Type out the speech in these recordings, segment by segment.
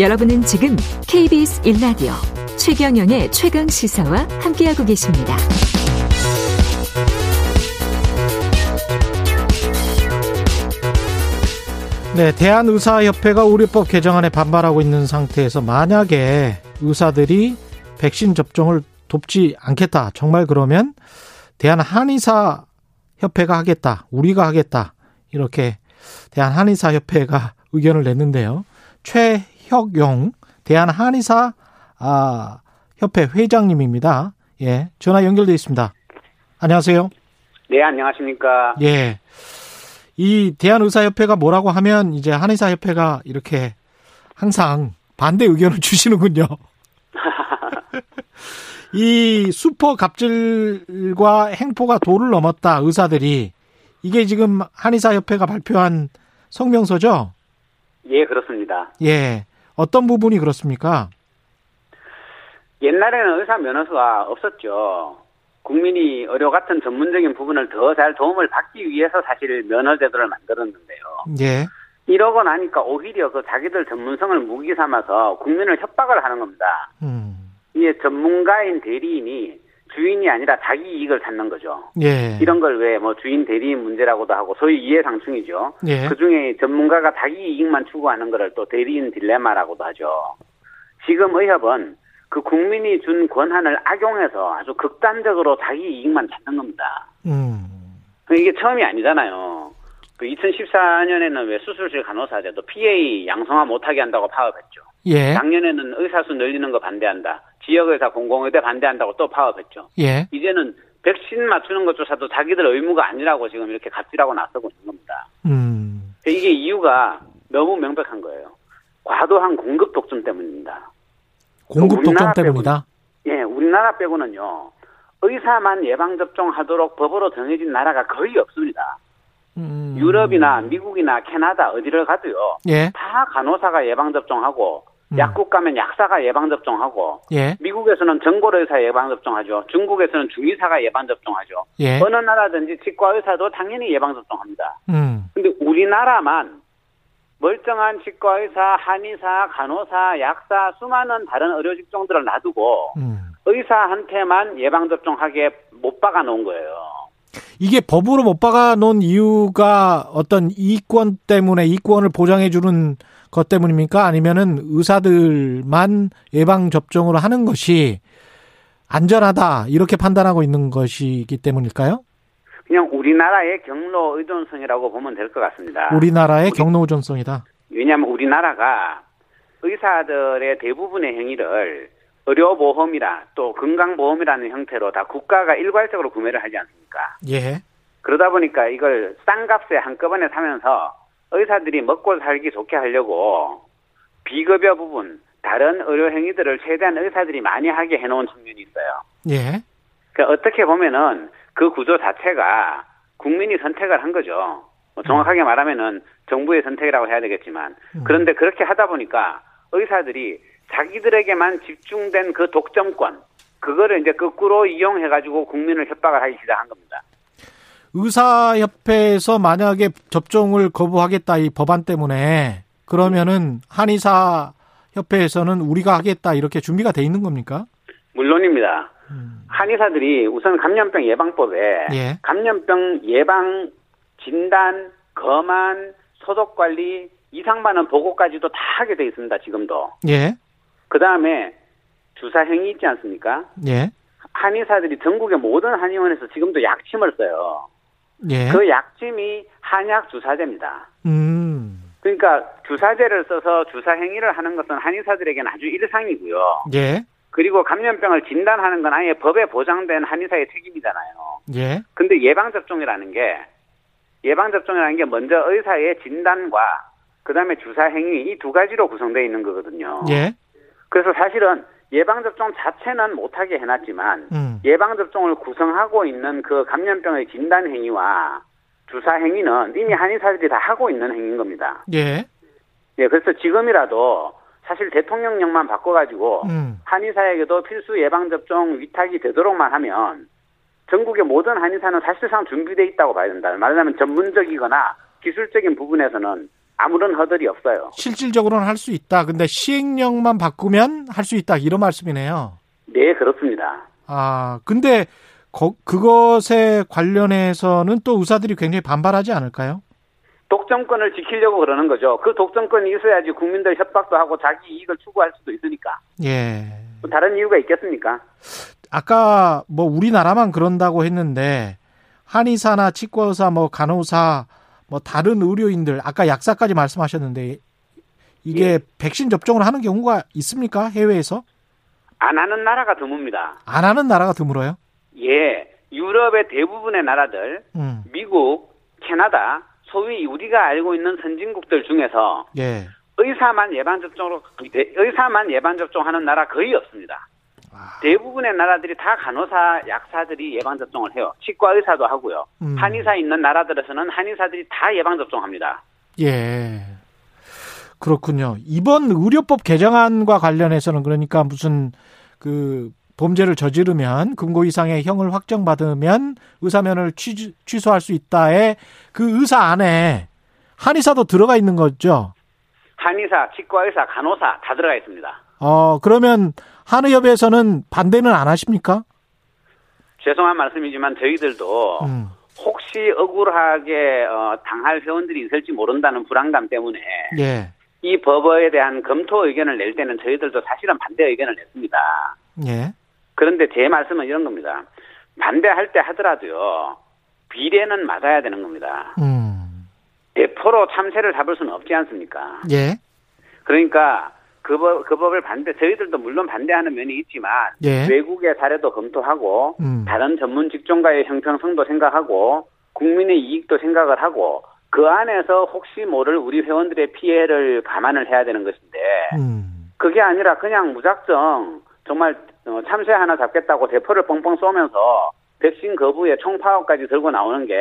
여러분은 지금 KBS 1라디오 최경영의 최강 시사와 함께하고 계십니다. 네, 대한의사협회가 의료법 개정안에 반발하고 있는 상태에서 만약에 의사들이 백신 접종을 돕지 않겠다. 정말 그러면 대한한의사 협회가 하겠다. 우리가 하겠다. 이렇게 대한한의사 협회가 의견을 냈는데요. 최 혁용 대한한의사 아, 협회 회장님입니다. 예, 전화 연결돼 있습니다. 안녕하세요. 네, 안녕하십니까. 예. 이 대한의사협회가 뭐라고 하면 이제 한의사협회가 이렇게 항상 반대 의견을 주시는군요. 이 슈퍼 갑질과 행포가 도를 넘었다 의사들이 이게 지금 한의사협회가 발표한 성명서죠? 예, 그렇습니다. 예. 어떤 부분이 그렇습니까? 옛날에는 의사 면허서가 없었죠. 국민이 의료 같은 전문적인 부분을 더 잘 도움을 받기 위해서 사실 면허 제도를 만들었는데요. 예. 이러고 나니까 오히려 그 자기들 전문성을 무기 삼아서 국민을 협박을 하는 겁니다. 음. 이게 전문가인 대리인이 주인이 아니라 자기 이익을 찾는 거죠. 예. 이런 걸 왜 뭐 주인 대리인 문제라고도 하고 소위 이해상충이죠. 예. 그 중에 전문가가 자기 이익만 추구하는 거를 또 대리인 딜레마라고도 하죠. 지금 의협은 그 국민이 준 권한을 악용해서 아주 극단적으로 자기 이익만 찾는 겁니다. 음. 이게 처음이 아니잖아요. 그 2014년에는 왜 수술실 간호사제도 PA 양성화 못하게 한다고 파업했죠. 예. 작년에는 의사수 늘리는 거 반대한다. 지역의사 공공의대 반대한다고 또 파업했죠. 예. 이제는 백신 맞추는 것조차도 자기들 의무가 아니라고 지금 이렇게 갑질하고 나서고 있는 겁니다. 음. 이게 이유가 너무 명백한 거예요. 과도한 공급 독점 때문입니다. 공급 독점 때문이다. 예, 우리나라 빼고는요. 의사만 예방 접종하도록 법으로 정해진 나라가 거의 없습니다. 음. 유럽이나 미국이나 캐나다 어디를 가도요. 예. 다 간호사가 예방 접종하고 음. 약국 가면 약사가 예방 접종하고 예. 미국에서는 전골의사 예방 접종하죠. 중국에서는 중의사가 예방 접종하죠. 예. 어느 나라든지 치과 의사도 당연히 예방 접종합니다. 음. 근데 우리나라만 멀쩡한 치과 의사, 한의사, 간호사, 약사 수많은 다른 의료 직종들을 놔두고 음. 의사한테만 예방 접종하게 못 박아 놓은 거예요. 이게 법으로 못 박아 놓은 이유가 어떤 이권 때문에 이권을 보장해 주는 것 때문입니까? 아니면은 의사들만 예방 접종을 하는 것이 안전하다 이렇게 판단하고 있는 것이기 때문일까요? 그냥 우리나라의 경로 의존성이라고 보면 될 것 같습니다. 우리나라의 우리- 경로 의존성이다. 왜냐하면 우리나라가 의사들의 대부분의 행위를 의료보험이라 또 건강보험이라는 형태로 다 국가가 일괄적으로 구매를 하지 않습니 까? 예. 그러다 보니까 이걸 싼 값에 한꺼번에 사면서 의사들이 먹고 살기 좋게 하려고 비급여 부분, 다른 의료 행위들을 최대한 의사들이 많이 하게 해놓은 측면이 있어요. 예. 그러니까 어떻게 보면은 그 구조 자체가 국민이 선택을 한 거죠. 뭐 정확하게 말하면은 정부의 선택이라고 해야 되겠지만 음. 그런데 그렇게 하다 보니까 의사들이 자기들에게만 집중된 그 독점권 그거를 이제 거꾸로 이용해 가지고 국민을 협박을 하기 시작한 겁니다. 의사협회에서 만약에 접종을 거부하겠다 이 법안 때문에 그러면은 한의사 협회에서는 우리가 하겠다 이렇게 준비가 돼 있는 겁니까? 물론입니다. 음. 한의사들이 우선 감염병 예방법에 예. 감염병 예방 진단, 검안, 소독 관리, 이상 많은 보고까지도 다 하게 돼 있습니다. 지금도. 예. 그 다음에 주사 행위 있지 않습니까? 예. 한의사들이 전국의 모든 한의원에서 지금도 약침을 써요. 예. 그 약침이 한약 주사제입니다. 음. 그러니까 주사제를 써서 주사 행위를 하는 것은 한의사들에게는 아주 일상이고요. 예. 그리고 감염병을 진단하는 건 아예 법에 보장된 한의사의 책임이잖아요. 예. 근데 예방접종이라는 게, 예방접종이라는 게 먼저 의사의 진단과 그 다음에 주사 행위 이 두 가지로 구성되어 있는 거거든요. 예. 그래서 사실은 예방접종 자체는 못하게 해놨지만 음. 예방접종을 구성하고 있는 그 감염병의 진단 행위와 주사 행위는 이미 한의사들이 다 하고 있는 행위인 겁니다. 예. 예, 그래서 지금이라도 사실 대통령령만 바꿔가지고 음. 한의사에게도 필수 예방접종 위탁이 되도록만 하면 전국의 모든 한의사는 사실상 준비돼 있다고 봐야 된다. 말하자면 전문적이거나 기술적인 부분에서는 아무런 허들이 없어요. 실질적으로는 할 수 있다. 근데 시행령만 바꾸면 할 수 있다. 이런 말씀이네요. 네, 그렇습니다. 아, 근데 거, 그것에 관련해서는 또 의사들이 굉장히 반발하지 않을까요? 독점권을 지키려고 그러는 거죠. 그 독점권이 있어야지 국민들 협박도 하고 자기 이익을 추구할 수도 있으니까. 예. 뭐 다른 이유가 있겠습니까? 아까 뭐 우리나라만 그런다고 했는데 한의사나 치과의사, 뭐 간호사, 뭐 다른 의료인들 아까 약사까지 말씀하셨는데 이게 예. 백신 접종을 하는 경우가 있습니까? 해외에서? 안 하는 나라가 드뭅니다. 안 하는 나라가 드물어요? 예, 유럽의 대부분의 나라들, 음. 미국, 캐나다, 소위 우리가 알고 있는 선진국들 중에서 예. 의사만 예방 접종으로 의사만 예방 접종하는 나라 거의 없습니다. 아. 대부분의 나라들이 다 간호사, 약사들이 예방 접종을 해요. 치과 의사도 하고요. 음. 한의사 있는 나라들에서는 한의사들이 다 예방 접종합니다. 예. 그렇군요. 이번 의료법 개정안과 관련해서는 그러니까 무슨 그 범죄를 저지르면 금고 이상의 형을 확정받으면 의사면을 취, 취소할 수 있다에 그 의사 안에 한의사도 들어가 있는 거죠. 한의사, 치과 의사, 간호사 다 들어가 있습니다. 어, 그러면 한의협에서는 반대는 안 하십니까? 죄송한 말씀이지만 저희들도 음. 혹시 억울하게 어, 당할 회원들이 있을지 모른다는 불안감 때문에 예. 이 법에 대한 검토 의견을 낼 때는 저희들도 사실은 반대 의견을 냈습니다. 예. 그런데 제 말씀은 이런 겁니다. 반대할 때 하더라도요, 비례는 맞아야 되는 겁니다. 음. 대포로 참새를 잡을 수는 없지 않습니까? 예. 그러니까 그, 법, 그 법을 반대, 저희들도 물론 반대하는 면이 있지만, 예. 외국의 사례도 검토하고, 음. 다른 전문 직종가의 형평성도 생각하고, 국민의 이익도 생각을 하고, 그 안에서 혹시 모를 우리 회원들의 피해를 감안을 해야 되는 것인데, 음. 그게 아니라 그냥 무작정 정말 어, 참새 하나 잡겠다고 대포를 뻥뻥 쏘면서 백신 거부에 총파업까지 들고 나오는 게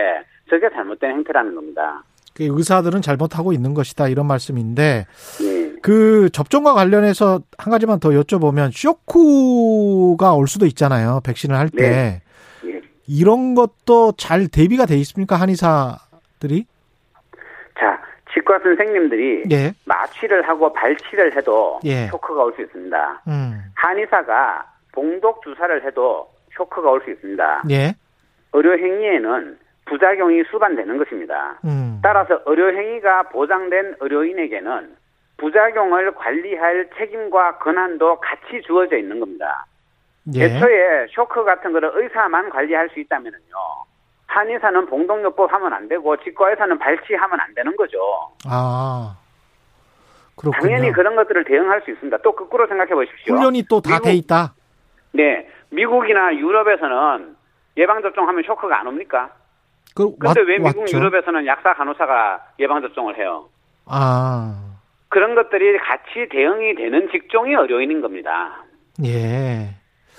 저게 잘못된 행태라는 겁니다. 그 의사들은 잘못하고 있는 것이다 이런 말씀인데 예. 그 접종과 관련해서 한 가지만 더 여쭤보면 쇼크가 올 수도 있잖아요. 백신을 할 때. 예. 이런 것도 잘 대비가 돼 있습니까? 한의사들이? 자, 치과 선생님들이 예. 마취를 하고 발치를 해도 예. 쇼크가 올 수 있습니다. 음. 한의사가 봉독 주사를 해도 쇼크가 올 수 있습니다. 예. 의료 행위에는 부작용이 수반되는 것입니다. 음. 따라서 의료 행위가 보장된 의료인에게는 부작용을 관리할 책임과 권한도 같이 주어져 있는 겁니다. 예. 애초에 쇼크 같은 거를 의사만 관리할 수 있다면요. 한의사는 봉동요법 하면 안 되고 치과의사는 발치하면 안 되는 거죠. 아. 그렇군요. 당연히 그런 것들을 대응할 수 있습니다. 또 거꾸로 생각해 보십시오. 훈련이 또 다 돼 있다. 네, 미국이나 유럽에서는 예방 접종하면 쇼크가 안 옵니까? 그 근데 왔- 왜 미국 왔죠. 유럽에서는 약사 간호사가 예방 접종을 해요? 아. 그런 것들이 같이 대응이 되는 직종이 의료인인 겁니다. 예.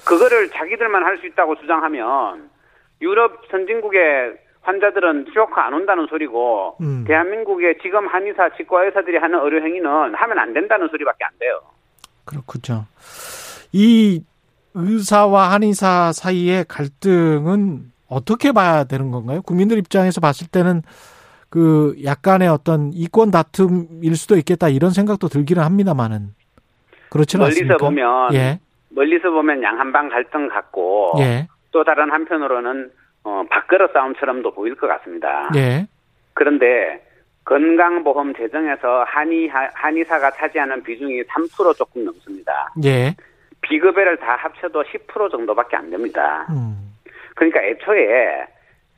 그거를 자기들만 할 수 있다고 주장하면 유럽 선진국의 환자들은 쇼크 안 온다는 소리고 음. 대한민국의 지금 한의사, 치과 의사들이 하는 의료 행위는 하면 안 된다는 소리밖에 안 돼요. 그렇군요. 이 의사와 한의사 사이의 갈등은 어떻게 봐야 되는 건가요? 국민들 입장에서 봤을 때는 그 약간의 어떤 이권 다툼일 수도 있겠다 이런 생각도 들기는 합니다만은 그렇지는 멀리서 않습니까? 보면 예, 멀리서 보면 양한방 갈등 같고 예, 또 다른 한편으로는 어, 밥그릇 싸움처럼도 보일 것 같습니다. 예, 그런데 건강보험 재정에서 한의 한의사가 차지하는 비중이 3% 조금 넘습니다. 예, 비급여를 다 합쳐도 10% 정도밖에 안 됩니다. 음, 그러니까 애초에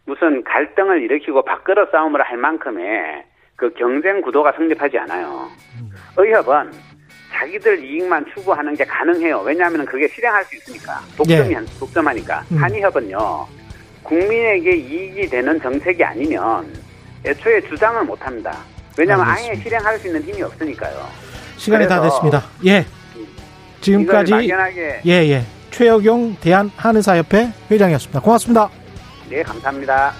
무슨 갈등을 일으키고 밥그릇 싸움을 할 만큼의 그 경쟁 구도가 성립하지 않아요. 의협은 자기들 이익만 추구하는 게 가능해요. 왜냐하면 그게 실행할 수 있으니까. 독점이, 예. 독점하니까. 음. 한의협은요, 국민에게 이익이 되는 정책이 아니면 애초에 주장을 못 합니다. 왜냐하면 아예 알겠습니다. 실행할 수 있는 힘이 없으니까요. 시간이 다 됐습니다. 예, 지금까지 막연하게, 예, 예, 최혁용 대한 한의사협회 회장이었습니다. 고맙습니다. 네, 감사합니다.